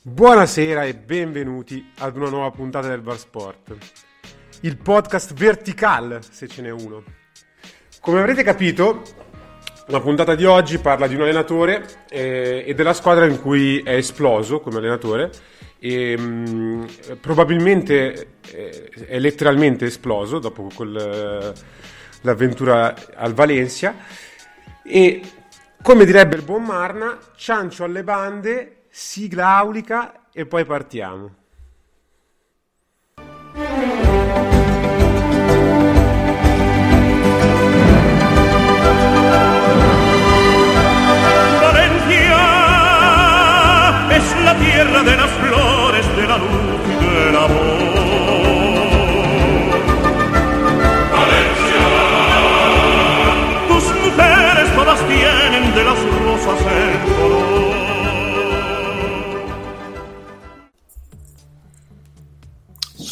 Buonasera e benvenuti ad una nuova puntata del Bar Sport, il podcast vertical, se ce n'è uno. Come avrete capito, la puntata di oggi parla di un allenatore eh, e della squadra in cui è esploso come allenatore e mh, probabilmente eh, è letteralmente esploso dopo quel, eh, l'avventura al Valencia e come direbbe il buon Marna, ciancio alle bande sigla aulica e poi partiamo.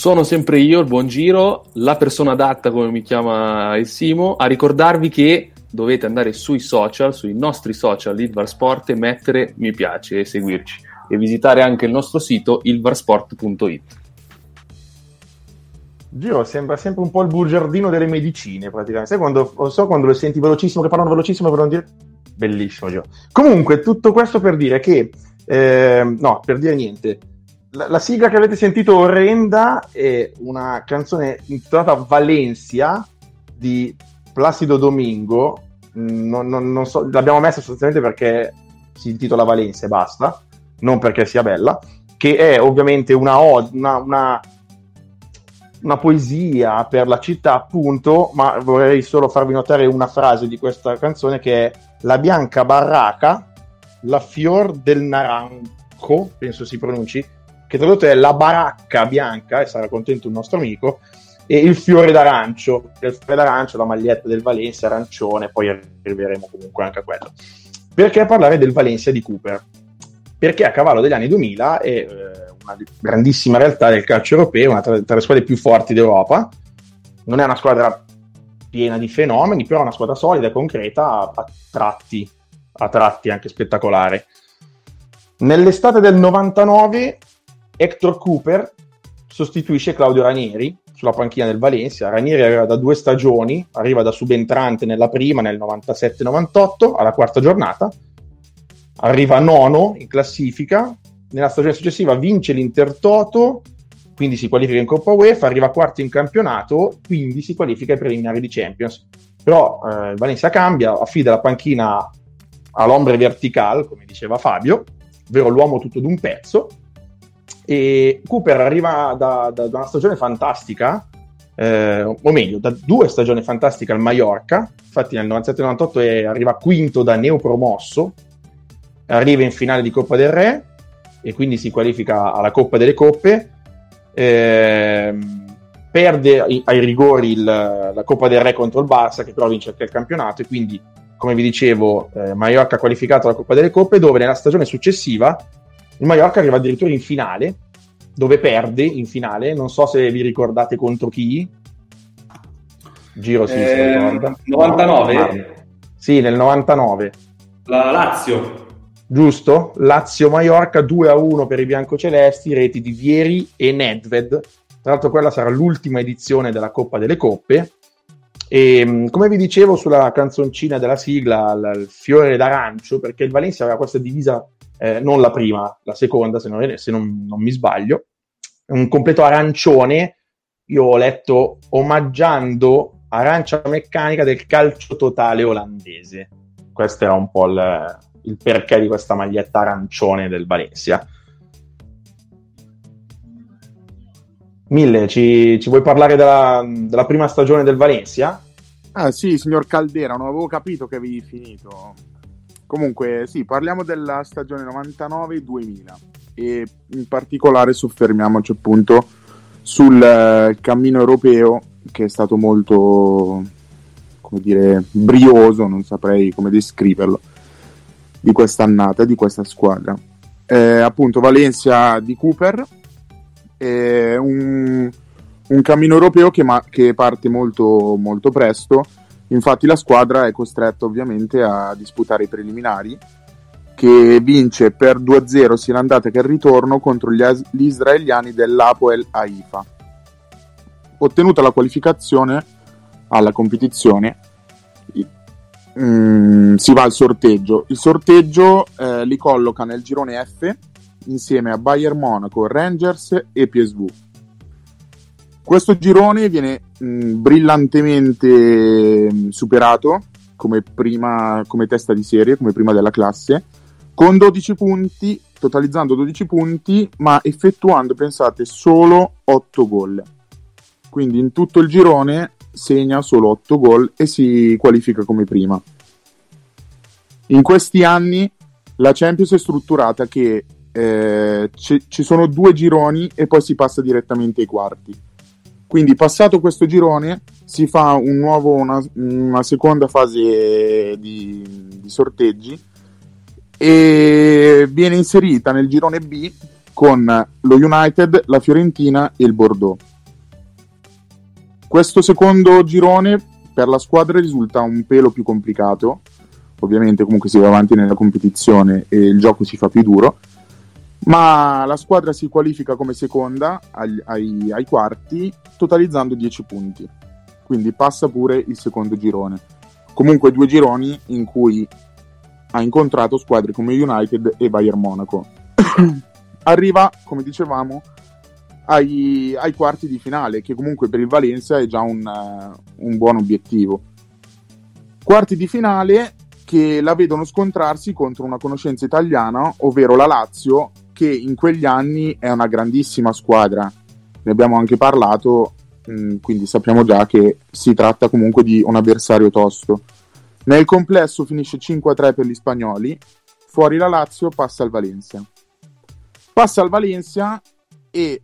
Sono sempre io, il buon giro, la persona adatta, come mi chiama il Simo, a ricordarvi che dovete andare sui social, sui nostri social Ilvar Sport e mettere mi piace e seguirci e visitare anche il nostro sito ilvarsport.it. Giro sembra sempre un po' il bugiardino delle medicine, praticamente. Sai quando, so, quando lo senti velocissimo, che parlano velocissimo per non dire... Bellissimo, Giro. Comunque, tutto questo per dire che... eh, no, per dire niente. La, la sigla che avete sentito orrenda è una canzone intitolata Valencia di Placido Domingo. Non, non- non so, l'abbiamo messa sostanzialmente perché si intitola Valencia e basta, non perché sia bella, che è ovviamente una, una, una una poesia per la città, appunto, ma vorrei solo farvi notare una frase di questa canzone che è La bianca barraca, la fior del naranco, penso si pronunci, che tradotto è la baracca bianca, e sarà contento un nostro amico, e il fiore d'arancio, il fiore d'arancio, la maglietta del Valencia, arancione, poi arriveremo comunque anche a quello. Perché parlare del Valencia di Cooper? Perché a cavallo degli anni 2000 è eh, una grandissima realtà del calcio europeo, una tra, le squadre più forti d'Europa. Non è una squadra piena di fenomeni, però è una squadra solida e concreta a, a tratti, a tratti anche spettacolare. Nell'estate del 99 Hector Cooper sostituisce Claudio Ranieri sulla panchina del Valencia. Ranieri arriva da due stagioni, arriva da subentrante nella prima nel 97-98 alla quarta giornata, arriva nono in classifica, nella stagione successiva vince l'Intertoto, quindi si qualifica in Coppa UEFA, arriva quarto in campionato, quindi si qualifica ai preliminari di Champions. Però eh, Valencia cambia, affida la panchina all'ombre vertical, come diceva Fabio, ovvero l'uomo tutto d'un pezzo, e Cooper arriva da, da- da una stagione fantastica, eh, o meglio, da due stagioni fantastiche al Mallorca, infatti nel 97-98 è- arriva quinto da neopromosso, arriva in finale di Coppa del Re e quindi si qualifica alla Coppa delle Coppe, ehm, perde ai, ai rigori il- la Coppa del Re contro il Barça che però vince anche il campionato e quindi come vi dicevo eh, Mallorca ha qualificato alla Coppa delle Coppe dove nella stagione successiva il Mallorca arriva addirittura in finale dove perde in finale non so se vi ricordate contro chi Giro sì, Eh, ricorda. 99? No, sì nel 99 La Lazio. giusto? Lazio-Mallorca 2-1 per i biancocelesti, reti di Vieri e Nedved. Tra l'altro quella sarà l'ultima edizione della Coppa delle Coppe. E mh, come vi dicevo sulla canzoncina della sigla, il fiore d'arancio, perché il Valencia aveva questa divisa, eh, non la prima, la seconda, se non, se non- non mi sbaglio, un completo arancione, io ho letto omaggiando arancia meccanica del calcio totale olandese. Questa era un po' il- il perché di questa maglietta arancione del Valencia. Mille, ci, ci vuoi parlare della, della, prima stagione del Valencia? Ah sì, signor Caldera, non avevo capito che avevi finito. Comunque, sì, parliamo della stagione 99-2000 e in particolare soffermiamoci appunto sul eh, cammino europeo che è stato molto, come dire, brioso, non saprei come descriverlo, di questa annata, di questa squadra. Eh, appunto, Valencia di Cooper, è un, un cammino europeo che, ma- che parte molto, molto presto. Infatti, la squadra è costretta ovviamente a disputare i preliminari, che vince per 2-0 sia l'andata che il ritorno contro gli, as- gli israeliani dell'Apoel Haifa. Ottenuta la qualificazione alla competizione, mm, si va al sorteggio. Il sorteggio eh, li colloca nel girone F insieme a Bayern Monaco, Rangers e PSV. Questo girone viene mh, brillantemente mh, superato come, prima, come testa di serie, come prima della classe, con 12 punti, totalizzando 12 punti, ma effettuando, pensate, solo 8 gol. Quindi in tutto il girone segna solo 8 gol e si qualifica come prima. In questi anni la Champions è strutturata che eh, ci, ci sono due gironi e poi si passa direttamente ai quarti. Quindi passato questo girone si fa un nuovo, una, una seconda fase di, di, sorteggi e viene inserita nel girone B con lo United, la Fiorentina e il Bordeaux. Questo secondo girone per la squadra risulta un pelo più complicato, ovviamente comunque si va avanti nella competizione e il gioco si fa più duro, ma la squadra si qualifica come seconda ai, ai, ai, quarti totalizzando 10 punti. Quindi passa pure il secondo girone. Comunque due gironi in cui ha incontrato squadre come United e Bayern Monaco. Arriva come dicevamo ai, ai, quarti di finale che comunque per il Valencia è già un, uh, un buon obiettivo. Quarti di finale che la vedono scontrarsi contro una conoscenza italiana, ovvero la Lazio, che in quegli anni è una grandissima squadra. Ne abbiamo anche parlato, mh, mm, quindi sappiamo già che si tratta comunque di un avversario tosto. Nel complesso finisce 5-3 per gli spagnoli, fuori la Lazio passa al Valencia. Passa al Valencia e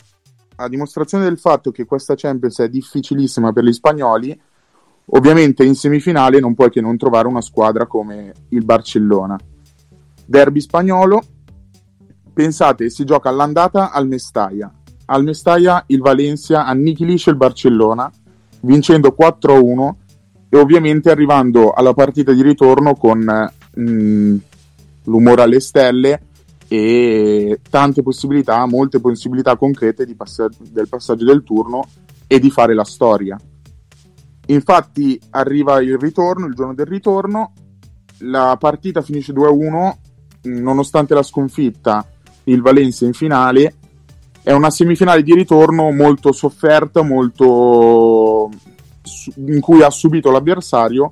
a dimostrazione del fatto che questa Champions è difficilissima per gli spagnoli, ovviamente in semifinale non puoi che non trovare una squadra come il Barcellona. Derby spagnolo, Pensate, si gioca all'andata al Mestalla. Al Mestalla il Valencia annichilisce il Barcellona vincendo 4-1 e ovviamente arrivando alla partita di ritorno con mh, mm, l'umore alle stelle e tante possibilità, molte possibilità concrete passa- del passaggio del turno e di fare la storia. Infatti arriva il ritorno, il giorno del ritorno, la partita finisce 2-1, nonostante la sconfitta il Valencia in finale. È una semifinale di ritorno molto sofferta, molto in cui ha subito l'avversario,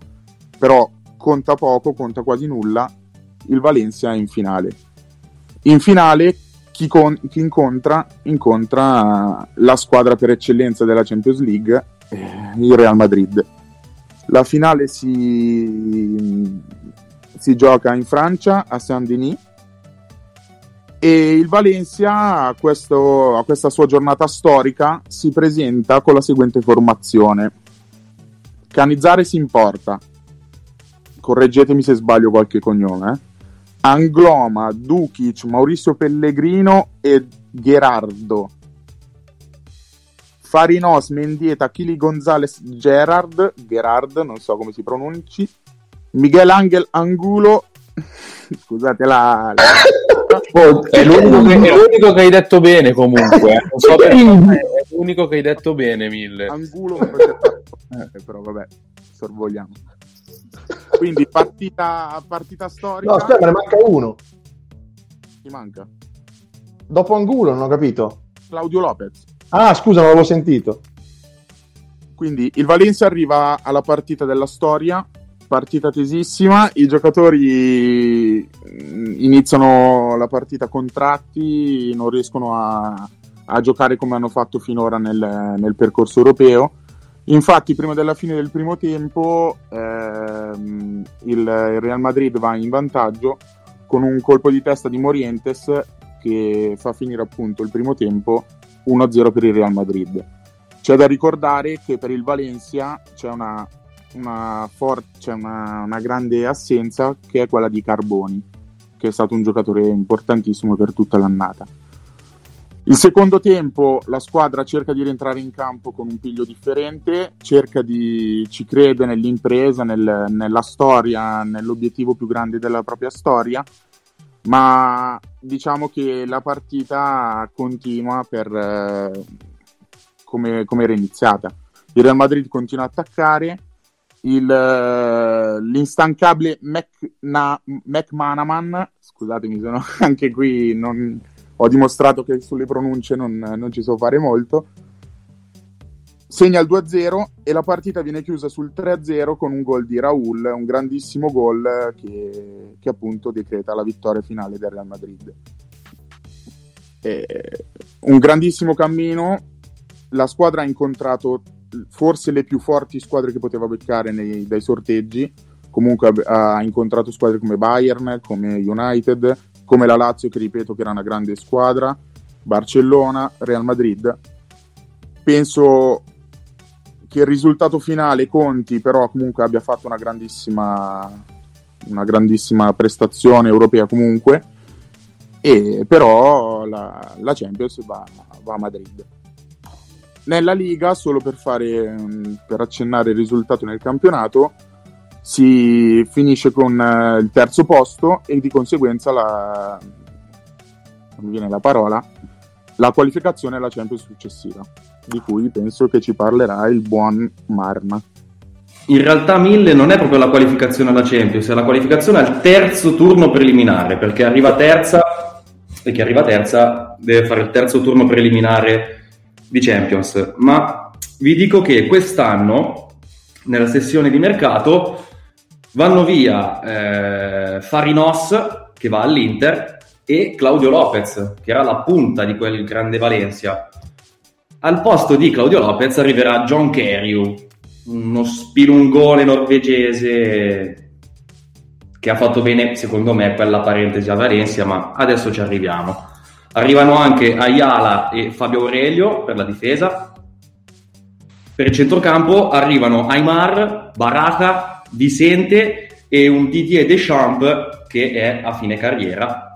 però conta poco, conta quasi nulla. Il Valencia in finale. In finale chi, con- chi incontra? Incontra la squadra per eccellenza della Champions League, eh, il Real Madrid. La finale si, si gioca in Francia, a Saint-Denis, e il Valencia a, questo, a questa sua giornata storica si presenta con la seguente formazione. Canizzare si importa. Correggetemi se sbaglio qualche cognome. Eh? Angloma, Dukic, Maurizio Pellegrino e Gerardo. Farinos, Mendieta, Chili Gonzalez, Gerard, Gerard, non so come si pronunci, Miguel Angel Angulo, scusate la... la... Oh, è, l'unico che, è, l'unico che, hai detto bene comunque. Eh. Non so perché, è l'unico che hai detto bene, Mille. Angulo, eh, però vabbè, sorvogliamo. Quindi partita, partita storica. No, aspetta, ne manca uno. Chi manca? Dopo Angulo, non ho capito. Claudio Lopez. Ah, scusa, non l'avevo sentito. Quindi il Valencia arriva alla partita della storia partita tesissima, i giocatori mm, iniziano la partita contratti, non riescono a, a giocare come hanno fatto finora nel, nel, percorso europeo. Infatti, prima della fine del primo tempo, ehm, il, il, Real Madrid va in vantaggio con un colpo di testa di Morientes che fa finire appunto il primo tempo 1-0 per il Real Madrid. C'è da ricordare che per il Valencia c'è una, una, for- c'è una, una grande assenza che è quella di Carboni, che è stato un giocatore importantissimo per tutta l'annata. Il secondo tempo la squadra cerca di rientrare in campo con un piglio differente, cerca di ci crede nell'impresa, nel, nella storia, nell'obiettivo più grande della propria storia, ma diciamo che la partita continua per, eh, come, come, era iniziata. Il Real Madrid continua a attaccare, il, eh, l'instancabile McManaman, scusatemi, sono anche qui, non, ho dimostrato che sulle pronunce non, non ci so fare molto, segna il 2-0 e la partita viene chiusa sul 3-0 con un gol di Raul, un grandissimo gol che, che appunto decreta la vittoria finale del Real Madrid. E un grandissimo cammino, la squadra ha incontrato forse le più forti squadre che poteva beccare nei, dai sorteggi, comunque ha incontrato squadre come Bayern, come United, come la Lazio che ripeto che era una grande squadra, Barcellona, Real Madrid. Penso che il risultato finale conti, però comunque abbia fatto una grandissima, una grandissima prestazione europea comunque, e però la, la Champions va, va, a Madrid. Nella Liga, solo per, fare, per accennare il risultato nel campionato, si finisce con uh, il terzo posto e di conseguenza la, non viene la parola, la qualificazione alla Champions successiva, di cui penso che ci parlerà il buon Marna. In realtà 1000 non è proprio la qualificazione alla Champions, è la qualificazione al terzo turno preliminare, perché arriva terza e chi arriva terza deve fare il terzo turno preliminare di Champions. Ma vi dico che quest'anno, nella sessione di mercato, Vanno via eh, Farinos, che va all'Inter, e Claudio Lopez, che era la punta di quel grande Valencia. Al posto di Claudio Lopez arriverà John Kerry, uno spilungone norvegese che ha fatto bene, secondo me, quella parentesi a Valencia, ma adesso ci arriviamo. Arrivano anche Ayala e Fabio Aurelio per la difesa. Per il centrocampo arrivano Aymar, Baraka, Vicente e un Didier Deschamps che è a fine carriera.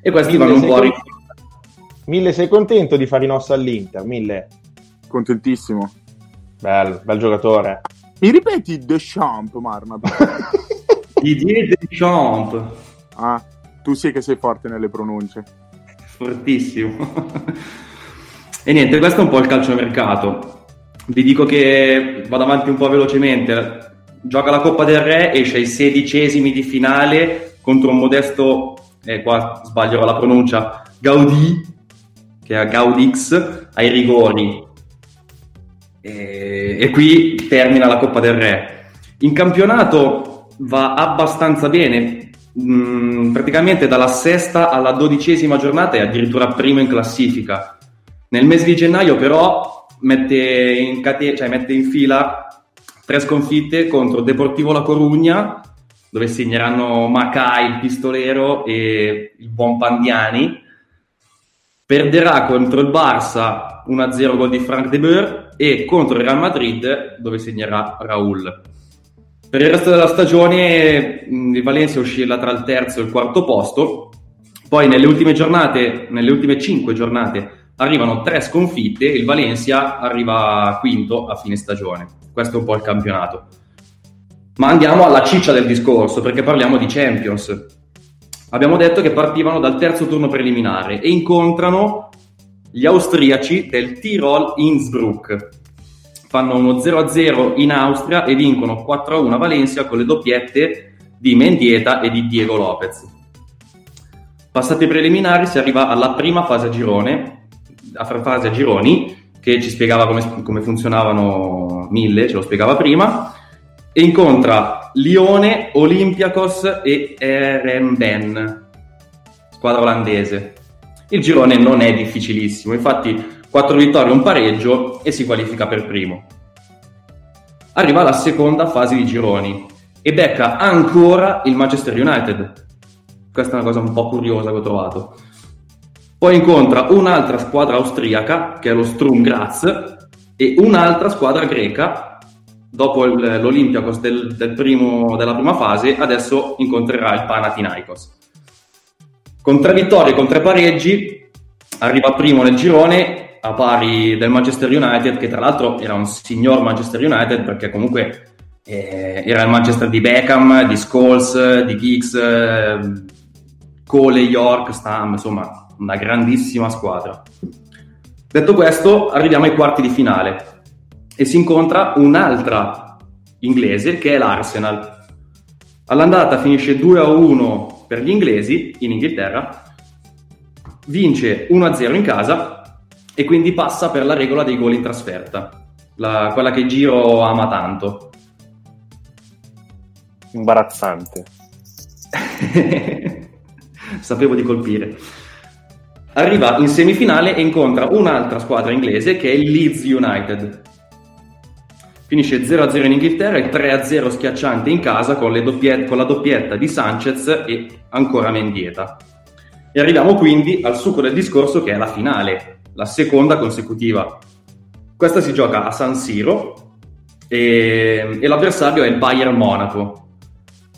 E questi Mille vanno un po' a ricordo. Mille sei contento di fare in ossa all'Inter? Mille. Contentissimo. Bello, bel giocatore. Mi ripeti Deschamps, Marna? Didier Deschamps. Ah, tu sì che sei forte nelle pronunce. Fortissimo. e niente, questo è un po' il calciomercato. Vi dico che vado avanti un po' velocemente gioca la Coppa del Re, esce ai sedicesimi di finale contro un modesto, eh, qua sbaglierò la pronuncia, Gaudì, che è Gaudix, ai rigori. E, e qui termina la Coppa del Re. In campionato va abbastanza bene, mm, praticamente dalla sesta alla dodicesima giornata è addirittura primo in classifica. Nel mese di gennaio però mette in, cate- cioè mette in fila tre sconfitte contro Deportivo La Corugna, dove segneranno Macai, il pistolero, e il buon Pandiani. Perderà contro il Barça 1-0 gol di Frank de Boer e contro il Real Madrid, dove segnerà Raul. Per il resto della stagione il Valencia oscilla tra il terzo e il quarto posto. Poi nelle ultime giornate, nelle ultime cinque giornate, arrivano tre sconfitte, il Valencia arriva quinto a fine stagione questo è un po' il campionato. Ma andiamo alla ciccia del discorso, perché parliamo di Champions. Abbiamo detto che partivano dal terzo turno preliminare e incontrano gli austriaci del Tirol Innsbruck. Fanno uno 0-0 in Austria e vincono 4-1 a Valencia con le doppiette di Mendieta e di Diego Lopez. Passati i preliminari si arriva alla prima fase a girone, a fase a gironi, che ci spiegava come, come funzionavano mille, ce lo spiegava prima, e incontra Lione, Olympiacos e Erenben, squadra olandese. Il girone non è difficilissimo, infatti 4 vittorie, un pareggio e si qualifica per primo. Arriva alla seconda fase di gironi e becca ancora il Manchester United. Questa è una cosa un po' curiosa che ho trovato. Poi incontra un'altra squadra austriaca, che è lo Strum Graz, e un'altra squadra greca, dopo l'Olympiakos del, del primo, della prima fase, adesso incontrerà il Panathinaikos. Con tre vittorie, con tre pareggi, arriva primo nel girone a pari del Manchester United, che tra l'altro era un signor Manchester United perché comunque eh, era il Manchester di Beckham, di Scholes, di Giggs, eh, Cole, York, Stam, insomma una grandissima squadra. Detto questo, arriviamo ai quarti di finale e si incontra un'altra inglese che è l'Arsenal. All'andata finisce 2 a 1 per gli inglesi in Inghilterra, vince 1 a 0 in casa e quindi passa per la regola dei gol in trasferta, la, quella che Giro ama tanto. Imbarazzante. Sapevo di colpire. Arriva in semifinale e incontra un'altra squadra inglese che è il Leeds United. Finisce 0-0 in Inghilterra e 3-0 schiacciante in casa con, doppiet- con la doppietta di Sanchez e ancora Mendieta. E arriviamo quindi al succo del discorso che è la finale, la seconda consecutiva. Questa si gioca a San Siro e, e l'avversario è il Bayern Monaco,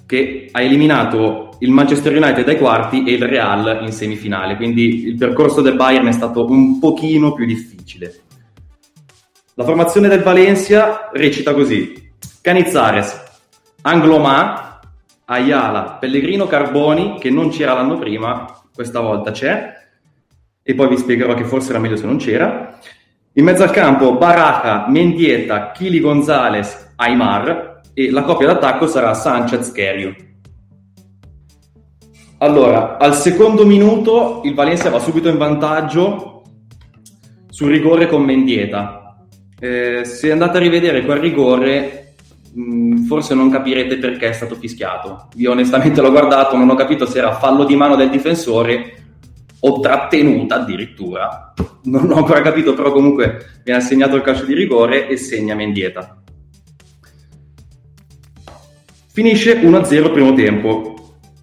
che ha eliminato il Manchester United ai quarti e il Real in semifinale, quindi il percorso del Bayern è stato un pochino più difficile. La formazione del Valencia recita così: Canizzares, Anglomà, Ayala, Pellegrino Carboni, che non c'era l'anno prima, questa volta c'è, e poi vi spiegherò che forse era meglio se non c'era. In mezzo al campo Baraka, Mendieta, Kili Gonzalez, Aymar e la coppia d'attacco sarà Sanchez-Kerio. Allora, al secondo minuto il Valencia va subito in vantaggio sul rigore con Mendieta. Eh, se andate a rivedere quel rigore, mh, mm, forse non capirete perché è stato fischiato. Io onestamente l'ho guardato, non ho capito se era fallo di mano del difensore o trattenuta addirittura. Non ho ancora capito, però comunque viene assegnato il calcio di rigore e segna Mendieta. Finisce 1-0 primo tempo.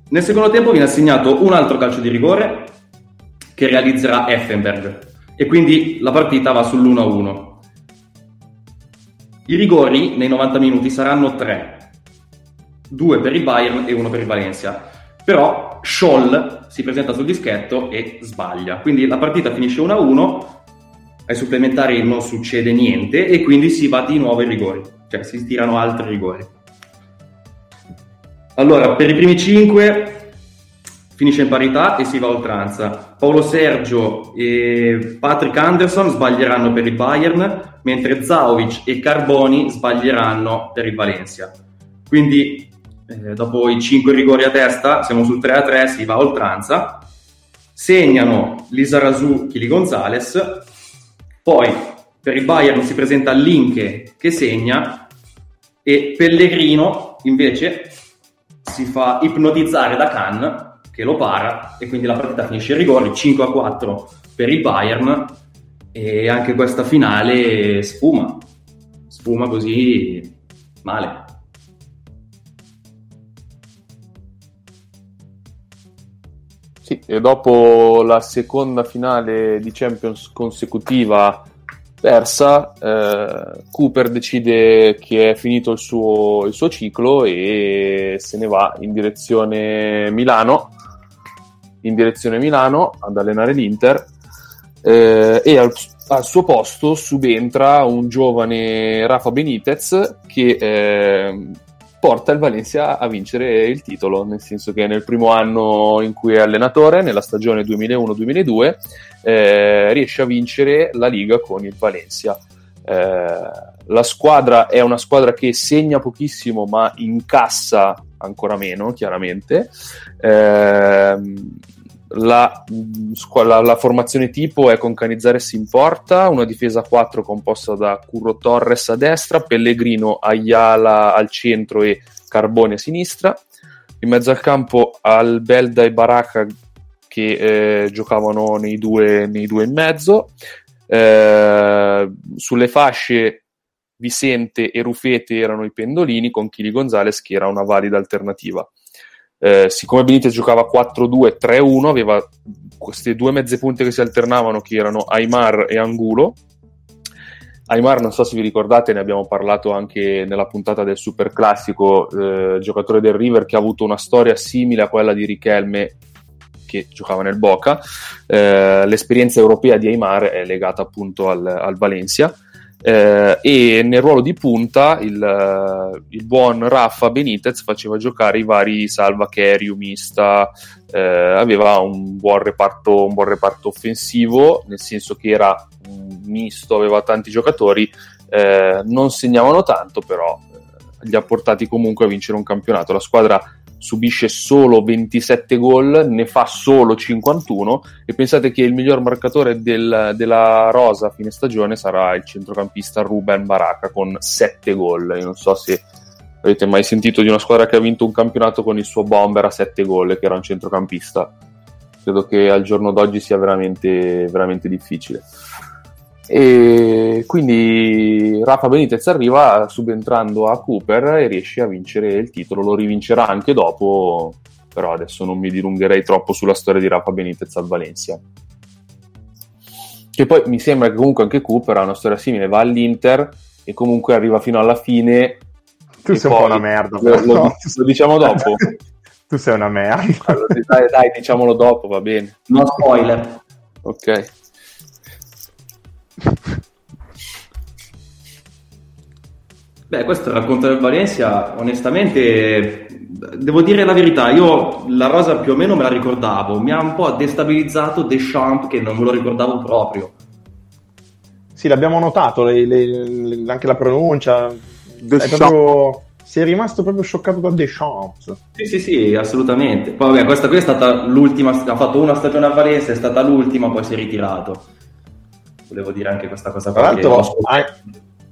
Nel secondo tempo viene assegnato un altro calcio di rigore che realizzerà Effenberg e quindi la partita va sull'1-1. I rigori nei 90 minuti saranno tre, due per il Bayern e uno per il Valencia. Però Scholl si presenta sul dischetto e sbaglia. Quindi la partita finisce 1-1, ai supplementari non succede niente e quindi si va di nuovo ai rigori, cioè si tirano altri rigori. Allora, per i primi 5 finisce in parità e si va a oltranza. Paolo Sergio e Patrick Anderson sbaglieranno per il Bayern, mentre Zaovic e Carboni sbaglieranno per il Valencia. Quindi eh, dopo i 5 rigori a testa, siamo sul 3 a 3, si va a oltranza, segnano Lizarazu, Chili Gonzalez, poi per il Bayern si presenta Linke che segna. E Pellegrino invece si fa ipnotizzare da Khan che lo para. E quindi la partita finisce in rigori 5 a 4 per il Bayern. E anche questa finale sfuma, sfuma così male. Sì, e dopo la seconda finale di Champions consecutiva persa, eh, Cooper decide che è finito il suo, il suo, ciclo e se ne va in direzione Milano, in direzione Milano ad allenare l'Inter eh, e al, al, suo posto subentra un giovane Rafa Benitez che eh, porta il Valencia a vincere il titolo, nel senso che nel primo anno in cui è allenatore, nella stagione 2001-2002, eh, riesce a vincere la Liga con il Valencia. Eh, la squadra è una squadra che segna pochissimo ma incassa ancora meno, chiaramente. Eh, La, squa- la- la formazione tipo è con Canizares in porta, una difesa a 4 composta da Curro Torres a destra, Pellegrino, Ayala al centro e Carbone a sinistra. In mezzo al campo Albelda e Baracca che eh, giocavano nei due, nei due in mezzo. Eh, sulle fasce Vicente e Rufete erano i pendolini, con Chili Gonzalez che era una valida alternativa. Eh, siccome Benitez giocava 4-2-3-1, aveva queste due mezze punte che si alternavano, che erano Aymar e Angulo. Aymar, non so se vi ricordate, ne abbiamo parlato anche nella puntata del Super Classico, eh, giocatore del River che ha avuto una storia simile a quella di Richelme che giocava nel Boca. Eh, l'esperienza europea di Aymar è legata appunto al, al Valencia. Eh, e nel ruolo di punta il, eh, il buon Raffa Benitez faceva giocare i vari Salva Kerry, Umista, eh, aveva un buon, reparto, un buon reparto offensivo, nel senso che era un misto, aveva tanti giocatori, eh, non segnavano tanto, però eh, li ha portati comunque a vincere un campionato. La squadra subisce solo 27 gol, ne fa solo 51 e pensate che il miglior marcatore del- della rosa a fine stagione sarà il centrocampista Ruben Baracca con 7 gol. Io non so se avete mai sentito di una squadra che ha vinto un campionato con il suo bomber a 7 gol che era un centrocampista. Credo che al giorno d'oggi sia veramente, veramente difficile. E quindi Rafa Benitez arriva subentrando a Cooper e riesce a vincere il titolo, lo rivincerà anche dopo, però adesso non mi dilungherei troppo sulla storia di Rafa Benitez al Valencia. Che poi mi sembra che comunque anche Cooper ha una storia simile, va all'Inter e comunque arriva fino alla fine. Tu sei un po' una merda. Lo, lo- lo diciamo dopo? tu sei una merda. Allora, dai, dai, diciamolo dopo, va bene. No spoiler. Ok. Beh, questo racconto del Valencia, onestamente, devo dire la verità, io la rosa più o meno me la ricordavo, mi ha un po' destabilizzato Deschamps che non me lo ricordavo proprio. Sì, l'abbiamo notato, le- le- le- anche la pronuncia. Proprio- Sei rimasto proprio scioccato da Deschamps. Sì, sì, sì, assolutamente. Poi vabbè, questa qui è stata l'ultima, ha fatto una stagione a Valencia, è stata l'ultima, poi si è ritirato. Volevo dire anche questa cosa Tra qua. che l'altro,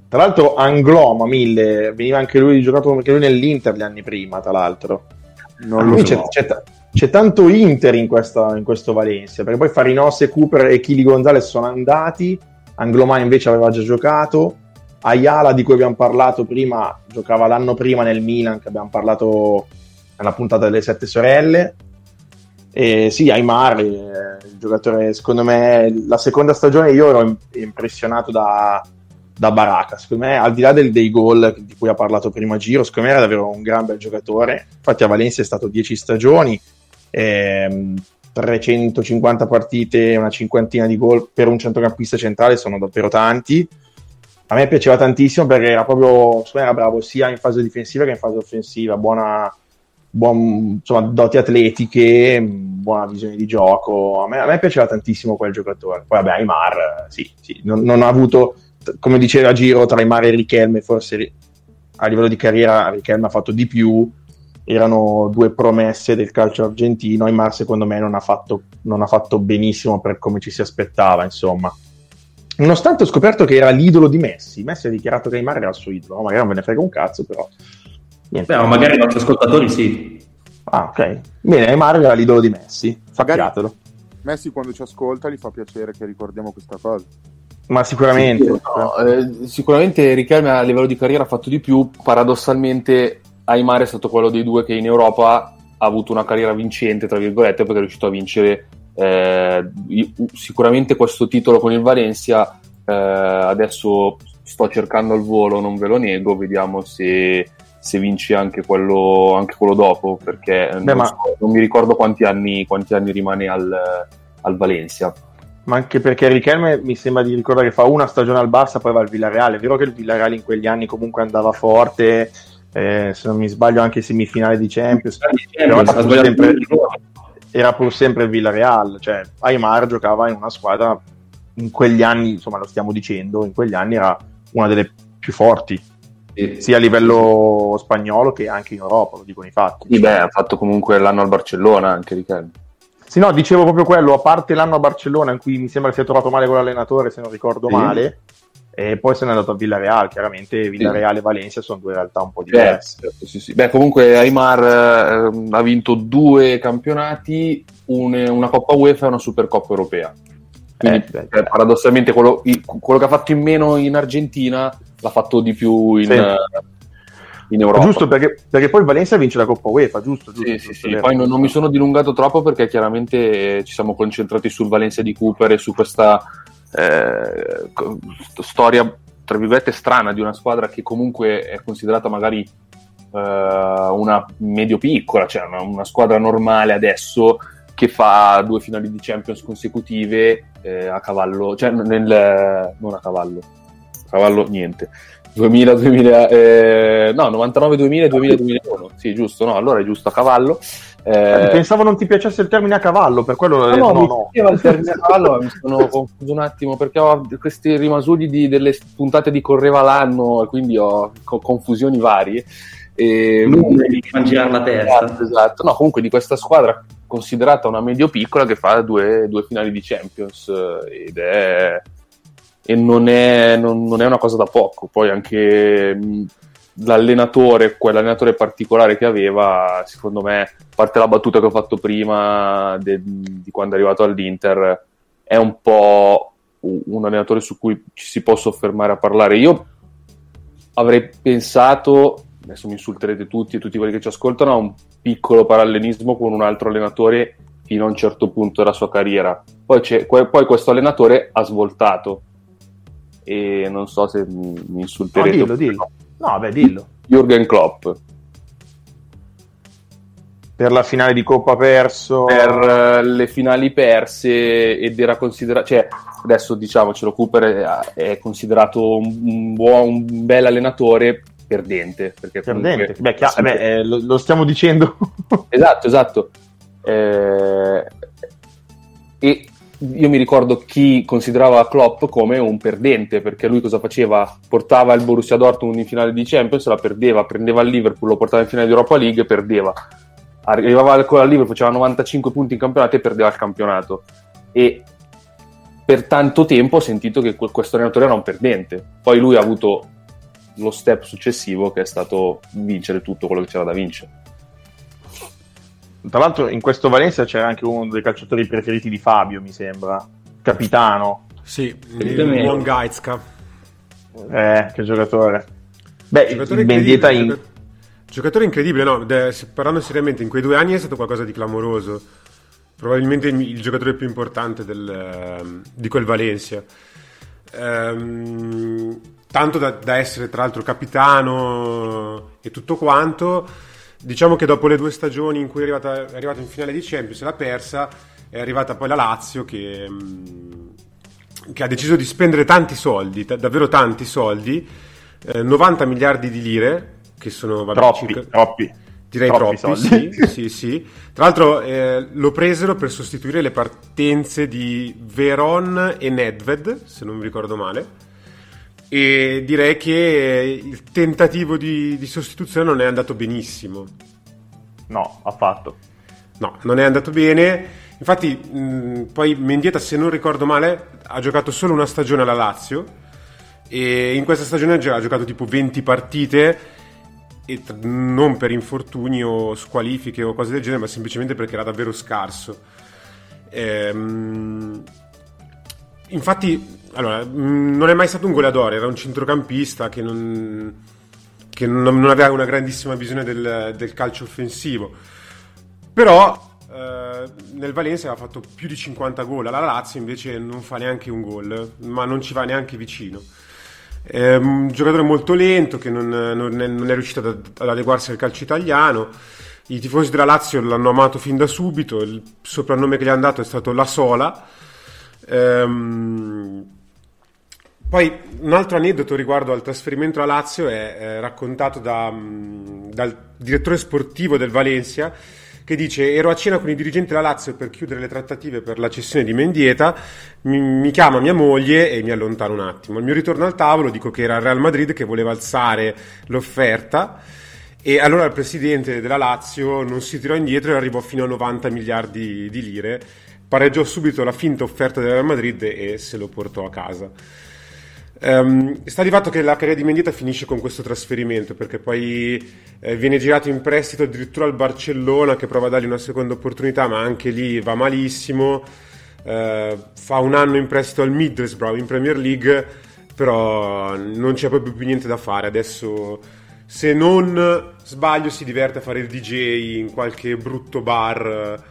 tra l'altro Angloma, Mille, veniva anche lui giocato anche lui nell'Inter gli anni prima, tra l'altro. Non Ah, lo so. c'è, c'è ta- c'è tanto Inter in, questa- in questo Valencia, perché poi Farinose, Cooper e Chili Gonzalez sono andati, Angloma invece aveva già giocato, Ayala di cui abbiamo parlato prima, giocava l'anno prima nel Milan, che abbiamo parlato nella puntata delle Sette Sorelle, e sì, Aymar, eh, il giocatore, secondo me, la seconda stagione io ero im- impressionato da, da Baracca. Secondo me, al di là del- dei gol di cui ha parlato prima Giro, secondo me era davvero un gran bel giocatore. Infatti a Valencia è stato 10 stagioni, ehm, 350 partite, una cinquantina di gol per un centrocampista centrale sono davvero tanti. A me piaceva tantissimo perché era proprio, secondo me era bravo sia in fase difensiva che in fase offensiva, buona, buon, insomma, doti atletiche, buona visione di gioco. A me, a me piaceva tantissimo quel giocatore. Poi, vabbè, Aymar, sì, sì, non, non ha avuto, come diceva Giro, tra Aymar e Richelme, forse a livello di carriera Richelme ha fatto di più. Erano due promesse del calcio argentino. Aymar, secondo me, non ha fatto, non ha fatto benissimo per come ci si aspettava, insomma. Nonostante ho scoperto che era l'idolo di Messi, Messi ha dichiarato che Aymar era il suo idolo, magari non me ne frega un cazzo, però. Niente. Beh, ma magari i nostri ascoltatori sì. Ah, ok. Bene, Aymar era l'idolo di Messi, sappiatelo. Messi quando ci ascolta gli fa piacere che ricordiamo questa cosa. Ma sicuramente. No, eh, sicuramente Richelme a livello di carriera ha fatto di più. Paradossalmente, Aymar è stato quello dei due che in Europa ha avuto una carriera vincente, tra virgolette, perché è riuscito a vincere eh, sicuramente questo titolo con il Valencia. Eh, adesso sto cercando il volo, non ve lo nego, vediamo se, se vince anche quello, anche quello dopo, perché Beh, non, so, non mi ricordo quanti anni, quanti anni rimane al, al Valencia. Ma anche perché Richelme mi sembra di ricordare che fa una stagione al Barça, poi va al Villarreal. È vero che il Villarreal in quegli anni comunque andava forte, eh, se non mi sbaglio anche semifinale di Champions. Però ha era pur sempre, era pur sempre il Villarreal. Cioè, Aymar giocava in una squadra in quegli anni, insomma lo stiamo dicendo, in quegli anni era una delle più forti, sia a livello spagnolo che anche in Europa, lo dicono i fatti. Sì, beh, ha fatto comunque l'anno al Barcellona anche Richelme. Sì, no, dicevo proprio quello, a parte l'anno a Barcellona in cui mi sembra che si è trovato male con l'allenatore, se non ricordo Sì. male, e poi se n'è andato a Villarreal, chiaramente Villarreal e Valencia sono due realtà un po' Beh, diverse. certo, sì, sì. Beh, comunque Aymar ehm, ha vinto due campionati, un- una Coppa UEFA e una Supercoppa europea. Quindi, Eh, beh, eh, paradossalmente, quello, quello che ha fatto in meno in Argentina l'ha fatto di più in, Sì. In Europa. Giusto perché, perché poi Valencia vince la Coppa UEFA, giusto? giusto, Sì, sì, giusto, sì. vero. Poi non, non mi sono dilungato troppo perché chiaramente eh, ci siamo concentrati sul Valencia di Cooper e su questa eh, storia, tra virgolette, strana di una squadra che comunque è considerata magari eh, una medio-piccola, cioè una, una squadra normale adesso che fa due finali di Champions consecutive eh, a cavallo, cioè nel, non a cavallo, a cavallo niente. 2000, 2000, eh, no, 99, 2000, 2000, 2001. Sì, giusto, no, allora è giusto a cavallo. Eh, Pensavo non ti piacesse il termine a cavallo, per quello no, detto no, no, piaceva il termine a cavallo, mi sono confuso un attimo perché ho questi rimasugli di- delle puntate di Correva l'anno e quindi ho co- confusioni varie. E, Numeri che fanno girare la testa. Esatto, esatto. No, comunque di questa squadra considerata una medio piccola che fa due, due finali di Champions eh, ed è e non è, non, non è una cosa da poco. Poi anche l'allenatore, quell'allenatore particolare che aveva, secondo me, a parte la battuta che ho fatto prima de- di quando è arrivato all'Inter, è un po' un allenatore su cui ci si può soffermare a parlare. Io avrei pensato, adesso mi insulterete tutti e tutti quelli che ci ascoltano, a un piccolo parallelismo con un altro allenatore fino a un certo punto della sua carriera. Poi poi questo allenatore ha svoltato e non so se mi mi No, insulterete. dillo, dillo. No, beh, dillo. Jürgen Klopp Per la finale di Coppa perso. per eh, le finali perse ed era considerato, cioè adesso diciamocelo, Cooper è, è considerato un, buon, un bel allenatore perdente. Perché comunque- Perdente. Beh, chiaro- beh, eh, lo, lo stiamo dicendo. Esatto, esatto. Eh, e io mi ricordo chi considerava Klopp come un perdente, perché lui cosa faceva? Portava il Borussia Dortmund in finale di Champions, la perdeva, prendeva il Liverpool, lo portava in finale di Europa League e perdeva. Arrivava al al Liverpool, faceva 95 punti in campionato e perdeva il campionato. E per tanto tempo ho sentito che que- questo allenatore era un perdente. Poi lui ha avuto lo step successivo che è stato vincere tutto quello che c'era da vincere. Tra l'altro, in questo Valencia c'era anche uno dei calciatori preferiti di Fabio, mi sembra. Capitano. Sì, il buon Gaizka. Eh, che giocatore. Beh, Giocatore Mendieta in... incredibile, Giocatore incredibile, no? de- parlando seriamente, in quei due anni è stato qualcosa di clamoroso. Probabilmente il, il giocatore più importante del, ehm, di quel Valencia. Ehm, tanto da, da essere, tra l'altro, capitano e tutto quanto. Diciamo che dopo le due stagioni in cui è arrivata- è arrivato in finale di Champions e l'ha persa, è arrivata poi la Lazio che. mm, che ha deciso di spendere tanti soldi, ta- davvero tanti soldi, eh, 90 miliardi di lire, che sono vabbè, Troppi, circa- troppi. direi troppi troppi, soldi. sì, sì, sì. Tra l'altro eh, lo presero per sostituire le partenze di Veron e Nedved, se non mi ricordo male. E direi che il tentativo di, di sostituzione non è andato benissimo. No, affatto. No, non è andato bene. Infatti, mh, poi Mendieta, se non ricordo male, ha giocato solo una stagione alla Lazio. E in questa stagione ha gio- ha giocato tipo 20 partite. E t- non per infortuni o squalifiche o cose del genere, ma semplicemente perché era davvero scarso. Ehm, infatti, allora, mh, non è mai stato un goleadore, era un centrocampista che non, che non, aveva una grandissima visione del, del calcio offensivo. Però eh, nel Valencia aveva fatto più di 50 gol, alla Lazio invece non fa neanche un gol, ma non ci va neanche vicino. È un giocatore molto lento che non, non è, non è riuscito ad, ad adeguarsi al calcio italiano. I tifosi della Lazio l'hanno amato fin da subito, il soprannome che gli hanno dato è stato La Sola. Ehm, poi un altro aneddoto riguardo al trasferimento alla Lazio è, eh, raccontato da, mh, dal direttore sportivo del Valencia che dice ero a cena con i dirigenti della Lazio per chiudere le trattative per la cessione di Mendieta, mi, mi chiama mia moglie e mi allontano un attimo. Al mio ritorno al tavolo dico che era il Real Madrid che voleva alzare l'offerta. E allora il presidente della Lazio non si tirò indietro e arrivò fino a 90 miliardi di lire, pareggiò subito la finta offerta del Real Madrid e se lo portò a casa. Um, sta di fatto che la carriera di Mendieta finisce con questo trasferimento perché poi eh, viene girato in prestito addirittura al Barcellona che prova a dargli una seconda opportunità ma anche lì va malissimo uh, fa un anno in prestito al Middlesbrough in Premier League però non c'è proprio più niente da fare adesso se non sbaglio si diverte a fare il DJ in qualche brutto bar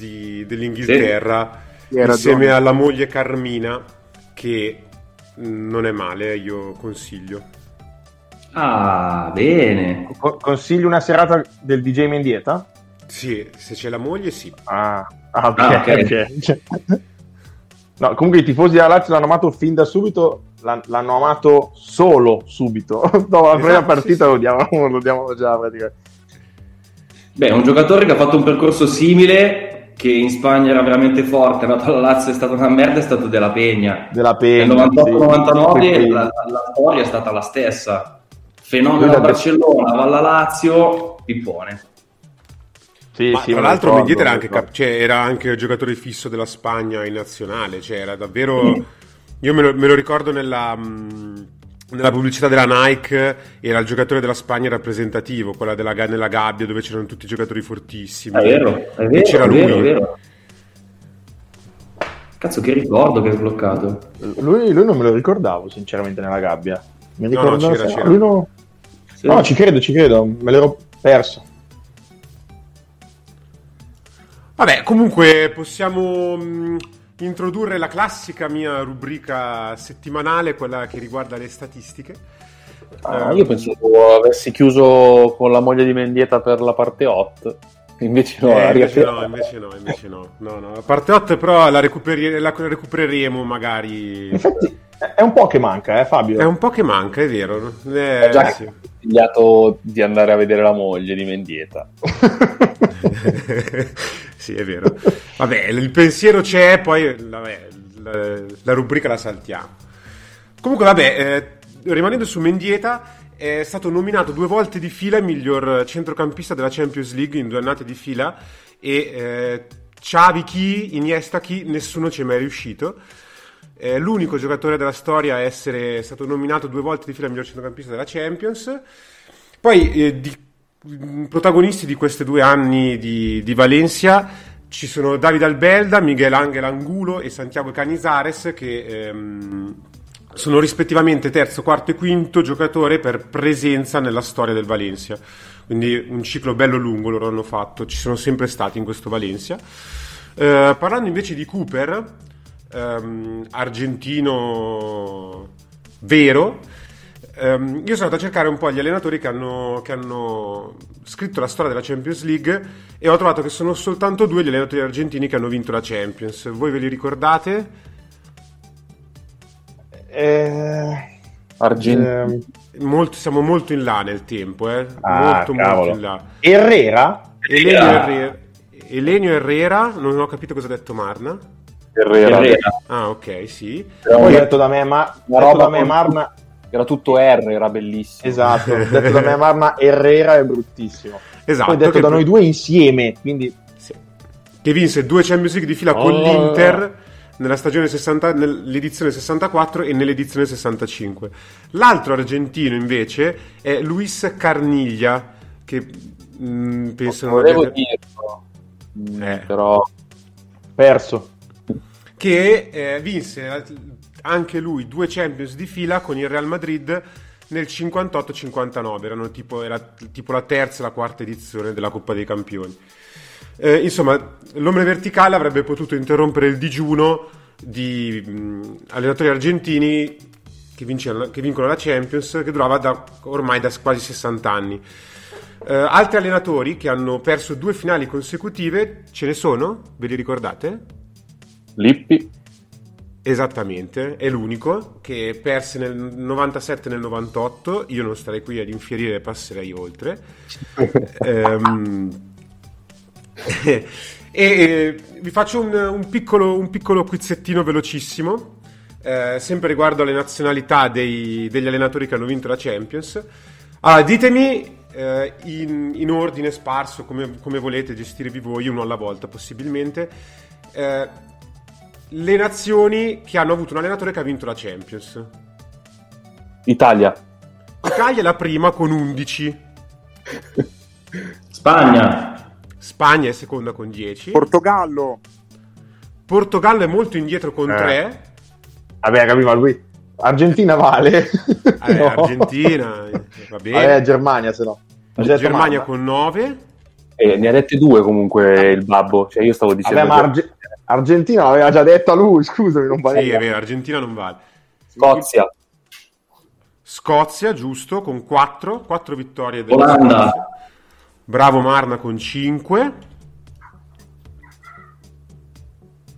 di, dell'Inghilterra sì. insieme alla moglie Carmina che non è male, io consiglio. Ah, bene. Co- consigli una serata del DJ Mendieta? Sì, se c'è la moglie, sì. Ah, ah ok. Ah, okay. okay. no, comunque i tifosi della Lazio l'hanno amato fin da subito, l'hanno amato solo subito. Dopo la esatto, prima partita sì, lo, diamo, lo diamo già praticamente. Beh, un giocatore che ha fatto un percorso simile che in Spagna era veramente forte, ma la Lazio è stata una merda, è stato Della Pegna. Della Pegna. Nel 98-99 sì. la, la, storia è stata la stessa. Fenomeno a Barcellona, va alla Lazio, pippone. Sì, sì, tra l'altro Mendieta era anche, cap- cioè, era anche giocatore fisso della Spagna in nazionale, cioè era davvero... Mm. Io me lo, me lo ricordo nella... Mh, nella pubblicità della Nike era il giocatore della Spagna rappresentativo, quella della, nella gabbia dove c'erano tutti i giocatori fortissimi. È vero, è vero, e c'era è lui. Vero, è vero. Cazzo, che ricordo che è sbloccato. Lui, lui, non me lo ricordavo, sinceramente, nella gabbia. Mi ricordo no, no, c'era, c'era. Lui no... Sì. no, ci credo, ci credo, me l'ero perso. Vabbè, comunque possiamo introdurre la classica mia rubrica settimanale, quella che riguarda le statistiche. Ah, io pensavo avessi chiuso con la moglie di Mendieta per la parte 8. Invece no, eh, invece, no invece no, invece no, no, no. La parte 8 però la, recuperi- la recupereremo magari. Infatti è un po' che manca, eh Fabio? È un po' che manca, è vero. Eh, è già sì. consigliato di andare a vedere la moglie di Mendieta. sì, è vero. Vabbè, il pensiero c'è, poi vabbè, la, la, rubrica la saltiamo. Comunque, vabbè, eh, rimanendo su Mendieta, è stato nominato due volte di fila miglior centrocampista della Champions League in due annate di fila e eh, Xavi chi, Iniesta chi, nessuno ci è mai riuscito. È l'unico giocatore della storia a essere stato nominato due volte di fila miglior centrocampista della Champions. Poi eh, di protagonisti di questi due anni di, di Valencia ci sono Davide Albelda, Miguel Angel Angulo e Santiago Canizares che ehm, sono rispettivamente terzo, quarto e quinto giocatore per presenza nella storia del Valencia. Quindi un ciclo bello lungo loro hanno fatto, ci sono sempre stati in questo Valencia. Eh, parlando invece di Cooper, ehm, argentino vero, Um, io sono andato a cercare un po' gli allenatori che hanno, che hanno, scritto la storia della Champions League e ho trovato che sono soltanto due gli allenatori argentini che hanno vinto la Champions. Voi ve li ricordate? Eh, Argentini. Eh, molto, siamo molto in là nel tempo, eh? Ah, molto, cavolo. molto in là. Herrera? Elenio Herrera. Elenio Herrera, non ho capito cosa ha detto Marna. Herrera. Herrera. Ah, ok, sì. Poi detto da me, ma, detto da me Marna era tutto R, era bellissimo. Esatto, detto da me Marma Herrera è bruttissimo. Esatto. Poi detto da noi due insieme, quindi... Sì. Che vinse due Champions League di fila oh. con l'Inter nella stagione 60, nell'edizione 64 e nell'edizione 65. L'altro argentino invece è Luis Carniglia, che mh, mm, penso non volevo abbia... dirlo, eh. però perso. Che eh, vinse anche lui due Champions di fila con il Real Madrid nel 58-59, erano tipo, era tipo la terza e la quarta edizione della Coppa dei Campioni. Eh, insomma, l'ombre verticale avrebbe potuto interrompere il digiuno di mh, allenatori argentini che, vince, che, vincono la Champions, che durava da, ormai da quasi 60 anni. Eh, altri allenatori che hanno perso due finali consecutive, ce ne sono? Ve li ricordate? Lippi. Esattamente, è l'unico che perse nel 97 e nel 98. Io non starei qui ad infierire, passerei oltre. ehm, e, e, vi faccio un, un, piccolo, un piccolo quizzettino velocissimo, eh, sempre riguardo alle nazionalità dei, degli allenatori che hanno vinto la Champions. Allora, ditemi eh, in, in ordine sparso, come, come volete gestirvi voi, uno alla volta possibilmente, eh, le nazioni che hanno avuto un allenatore che ha vinto la Champions. Italia. Italia è la prima con 11. Spagna. Spagna è seconda con 10. Portogallo. Portogallo è molto indietro con Eh. 3. Vabbè, capivo lui. Argentina vale. Eh, No. Argentina, va bene. Vabbè, Germania se no. Germania Marra. con 9. Eh, ne ha dette due comunque il babbo. Cioè, io stavo dicendo. Vabbè, ma Arge- Argentina l'aveva già detto a lui, scusami, non vale. Sì, è vero, Argentina non vale. Scozia. Scozia, giusto, con 4. 4 vittorie della Olanda. Scozia. Bravo Marna con 5.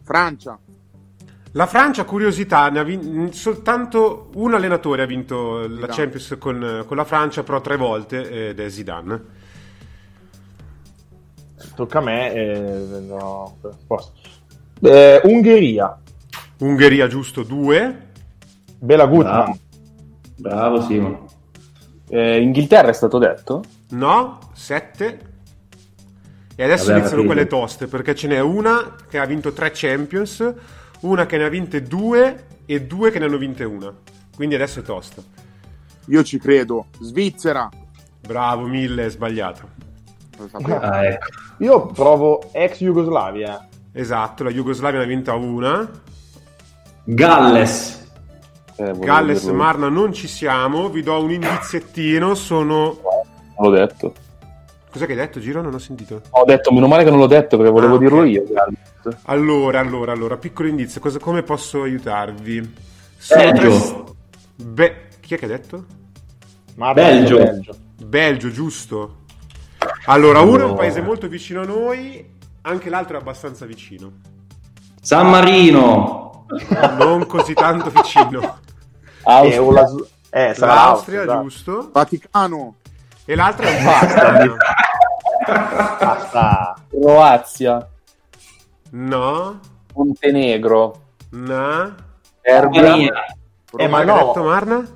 Francia. La Francia, curiosità, ne ha vin- soltanto un allenatore ha vinto la Zidane. Champions con, con la Francia, però tre volte, ed è Zidane. Tocca a me. eh, no, posto. Eh, Ungheria. Ungheria, giusto, 2. Bela Gutman. Bravo. Bravo Simo. Eh, Inghilterra è stato detto? No, 7. E adesso Vabbè, iniziano quelle toste, perché ce n'è una che ha vinto tre Champions, una che ne ha vinte due e due che ne hanno vinte una. Quindi adesso è tosta. Io ci credo. Svizzera. Bravo, mille, è sbagliato. Ah, ecco. Io provo ex Jugoslavia. Esatto, la Jugoslavia ne ha vinta una. Galles. Eh, Galles. Marna, non ci siamo. Vi do un indiziettino. Sono. L'ho detto. Cos'è che hai detto, Giro? Non ho sentito. Ho detto, meno male che non l'ho detto perché volevo Ah, dirlo io. Galles. Allora, allora, allora, piccolo indizio. Cosa- come posso aiutarvi? Sono Belgio. Beh, chi è che ha detto? Ma Belgio. Belgio. Belgio, giusto. Allora, uno è un paese molto vicino a noi, anche l'altro è abbastanza vicino. San Marino. Non così tanto vicino. Austria. eh, sarà L'Austria, esatto. giusto. Vaticano. E l'altro è un. Basta. Croazia. No, Montenegro. no. Serbia. Albania. Eh, ma no. detto Marna?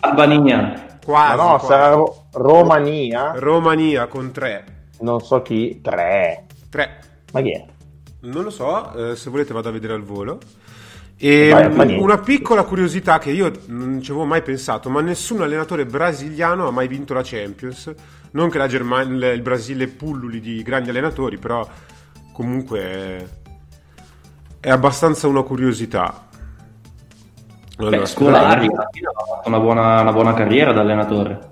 Albania. Ma Quasi. no, quasi. sarà Ro- Romania. Romania con 3. Non so chi. Tre. 3. Ma chi è? Non lo so, eh, se volete vado a vedere al volo. E Vai, una piccola curiosità che io non ci avevo mai pensato, ma nessun allenatore brasiliano ha mai vinto la Champions. Non che la Germania, il Brasile pulluli di grandi allenatori, però comunque è, abbastanza una curiosità. Allora, Beh, Scolari ha fatto una buona, una buona carriera da allenatore.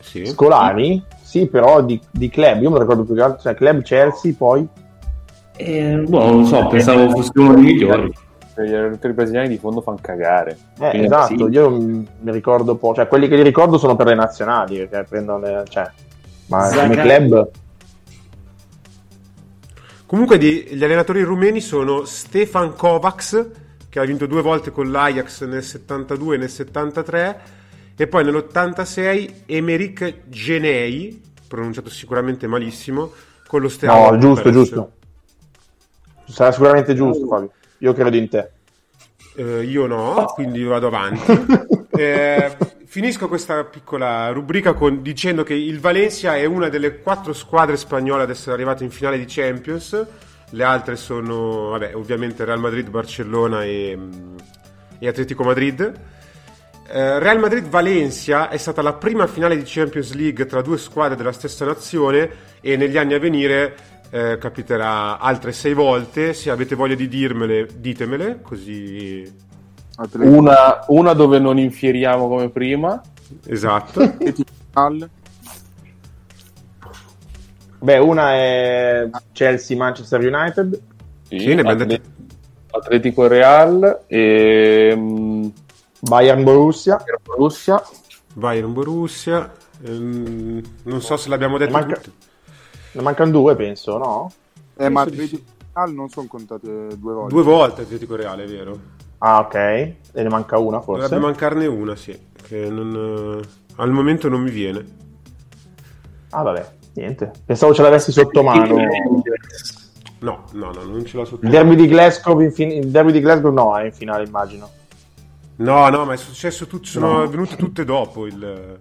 Sì. Scolari? Sì, però di, di club. Io mi ricordo più che altro. Cioè, club Chelsea, poi. Eh, boh, non lo so, pensavo fosse uno dei migliori. Gli allenatori brasiliani di fondo fanno cagare. Eh, esatto, sì. io mi ricordo po'. Cioè, quelli che li ricordo sono per le nazionali. Perché prendono le. Cioè, ma come club. Comunque di- gli allenatori rumeni sono Stefan Kovacs, che ha vinto due volte con l'Ajax nel 72 e nel 73, e poi nell'86 Emeric Genei, pronunciato sicuramente malissimo, con lo Steaua No, giusto, giusto. Sarà sicuramente giusto, Fabio. Io credo in te. Eh, io no, quindi vado avanti. Eh, finisco questa piccola rubrica con- dicendo che il Valencia è una delle quattro squadre spagnole ad essere arrivate in finale di Champions. Le altre sono, vabbè, ovviamente Real Madrid, Barcellona e, mm, e Atletico Madrid. Eh, Real Madrid-Valencia è stata la prima finale di Champions League tra due squadre della stessa nazione e negli anni a venire eh, capiterà altre sei volte. Se avete voglia di dirmele, ditemele, così Atletico. Una, una dove non infieriamo come prima. Esatto. Atletico Real. Beh, una è Chelsea-Manchester United. Sì, Sì, ne abbiamo Atle- dette- Atletico Real e mm, Bayern-Borussia. Russia. Bayern Borussia. ehm, non so se l'abbiamo detto Manca-. Ne mancano due, penso, no? Eh, ma Penso di Atletico Real non sono contate due volte. Due volte Atletico Reale, è vero. Ah, ok. E ne manca una, forse. Dovrebbe mancarne una, sì. Che non, eh, al momento non mi viene. Ah, vabbè, niente. Pensavo ce l'avessi sotto mano. No, no, no, non ce l'ho sotto. Il derby di Glasgow, in fin- il derby di Glasgow no, è in finale, immagino. No, no, ma è successo tutto. Sono No. venute tutte dopo il.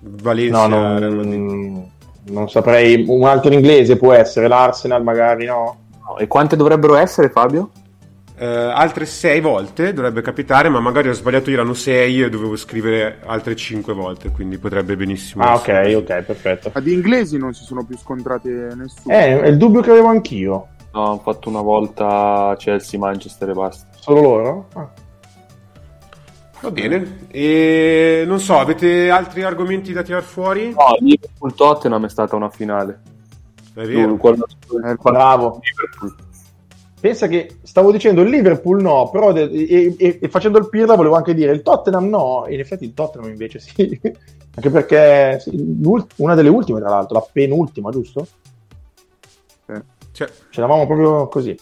Valencia, No, non, non saprei. Un altro inglese può essere, l'Arsenal magari no? No, E quante dovrebbero essere, Fabio? Eh, altre sei volte dovrebbe capitare, ma magari ho sbagliato, erano sei e dovevo scrivere altre cinque volte, quindi potrebbe benissimo. Ah, ok, ok, perfetto. Ma di inglesi non si sono più scontrate nessuno. Eh, è il dubbio che avevo anch'io. No, hanno fatto una volta Chelsea-Manchester e basta. Solo loro? Ah. Va bene. E non so, avete altri argomenti da tirar fuori? No, Liverpool-Tottenham è stata una finale. È vero. Quello- Eh, Bravo. Liverpool. Pensa che stavo dicendo il Liverpool no, però de- e, e- e facendo il pirla volevo anche dire il Tottenham no, in effetti il Tottenham invece sì, anche perché sì, una delle ultime tra l'altro, la penultima, giusto? Cioè, C'eravamo proprio così.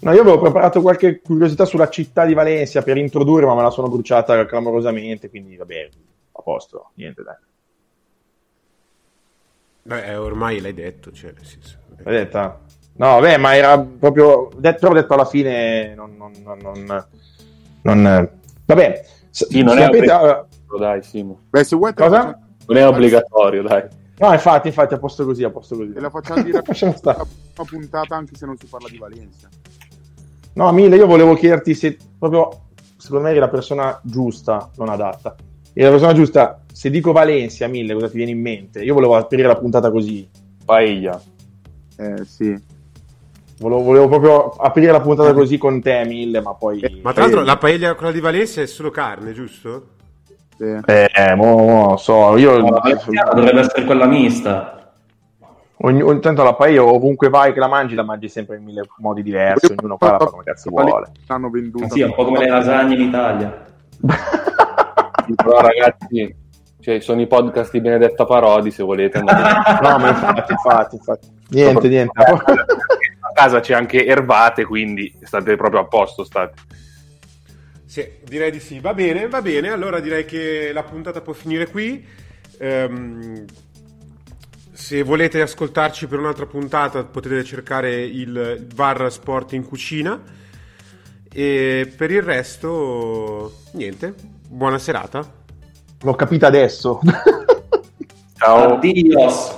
No, io avevo preparato qualche curiosità sulla città di Valencia per introdurre, ma me la sono bruciata clamorosamente, quindi vabbè, a posto, niente dai. beh, ormai l'hai detto, cioè, nel senso, L'hai detta? No, vabbè, ma era proprio. det- Però ho detto alla fine. Non. non, non, non- non- vabbè. s- Sì, non è sapete- obbligatorio, allora- dai, Simo. Beh, se vuoi la Cosa? Non è obbligatorio, dai. No, infatti, infatti, a posto così, a posto così. te la facciamo dire una puntata anche se non si parla di Valencia. No, Mille, io volevo chiederti se proprio. Secondo me eri la persona giusta, non adatta. Eri la persona giusta. Se dico Valencia, Mille, cosa ti viene in mente? Io volevo aprire la puntata così. Paella. Eh, sì. Volevo, volevo proprio aprire la puntata così con te, Mille, ma poi. Ma tra l'altro la paella, quella di Valencia, è solo carne, giusto? sì. Eh, mo, mo, so, io. No, dovrebbe essere quella mista. Ogni, ogni tanto la paella ovunque vai che la mangi la mangi sempre in mille modi diversi ognuno fa la fa come cazzo vuole L'hanno venduta. Sì, è un po' come le lasagne in Italia. Però ragazzi, cioè, sono i podcast di Benedetta Parodi, se volete andare. no ma infatti infatti, infatti. niente niente A casa c'è anche Erbate, quindi state proprio a posto, state. Sì, direi di sì. Va bene, va bene. Allora direi che la puntata può finire qui. Ehm, se volete ascoltarci per un'altra puntata potete cercare il bar Sport in cucina. E per il resto, niente. Buona serata. l'ho capita adesso Ciao. Addios.